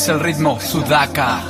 es el ritmo Sudaka.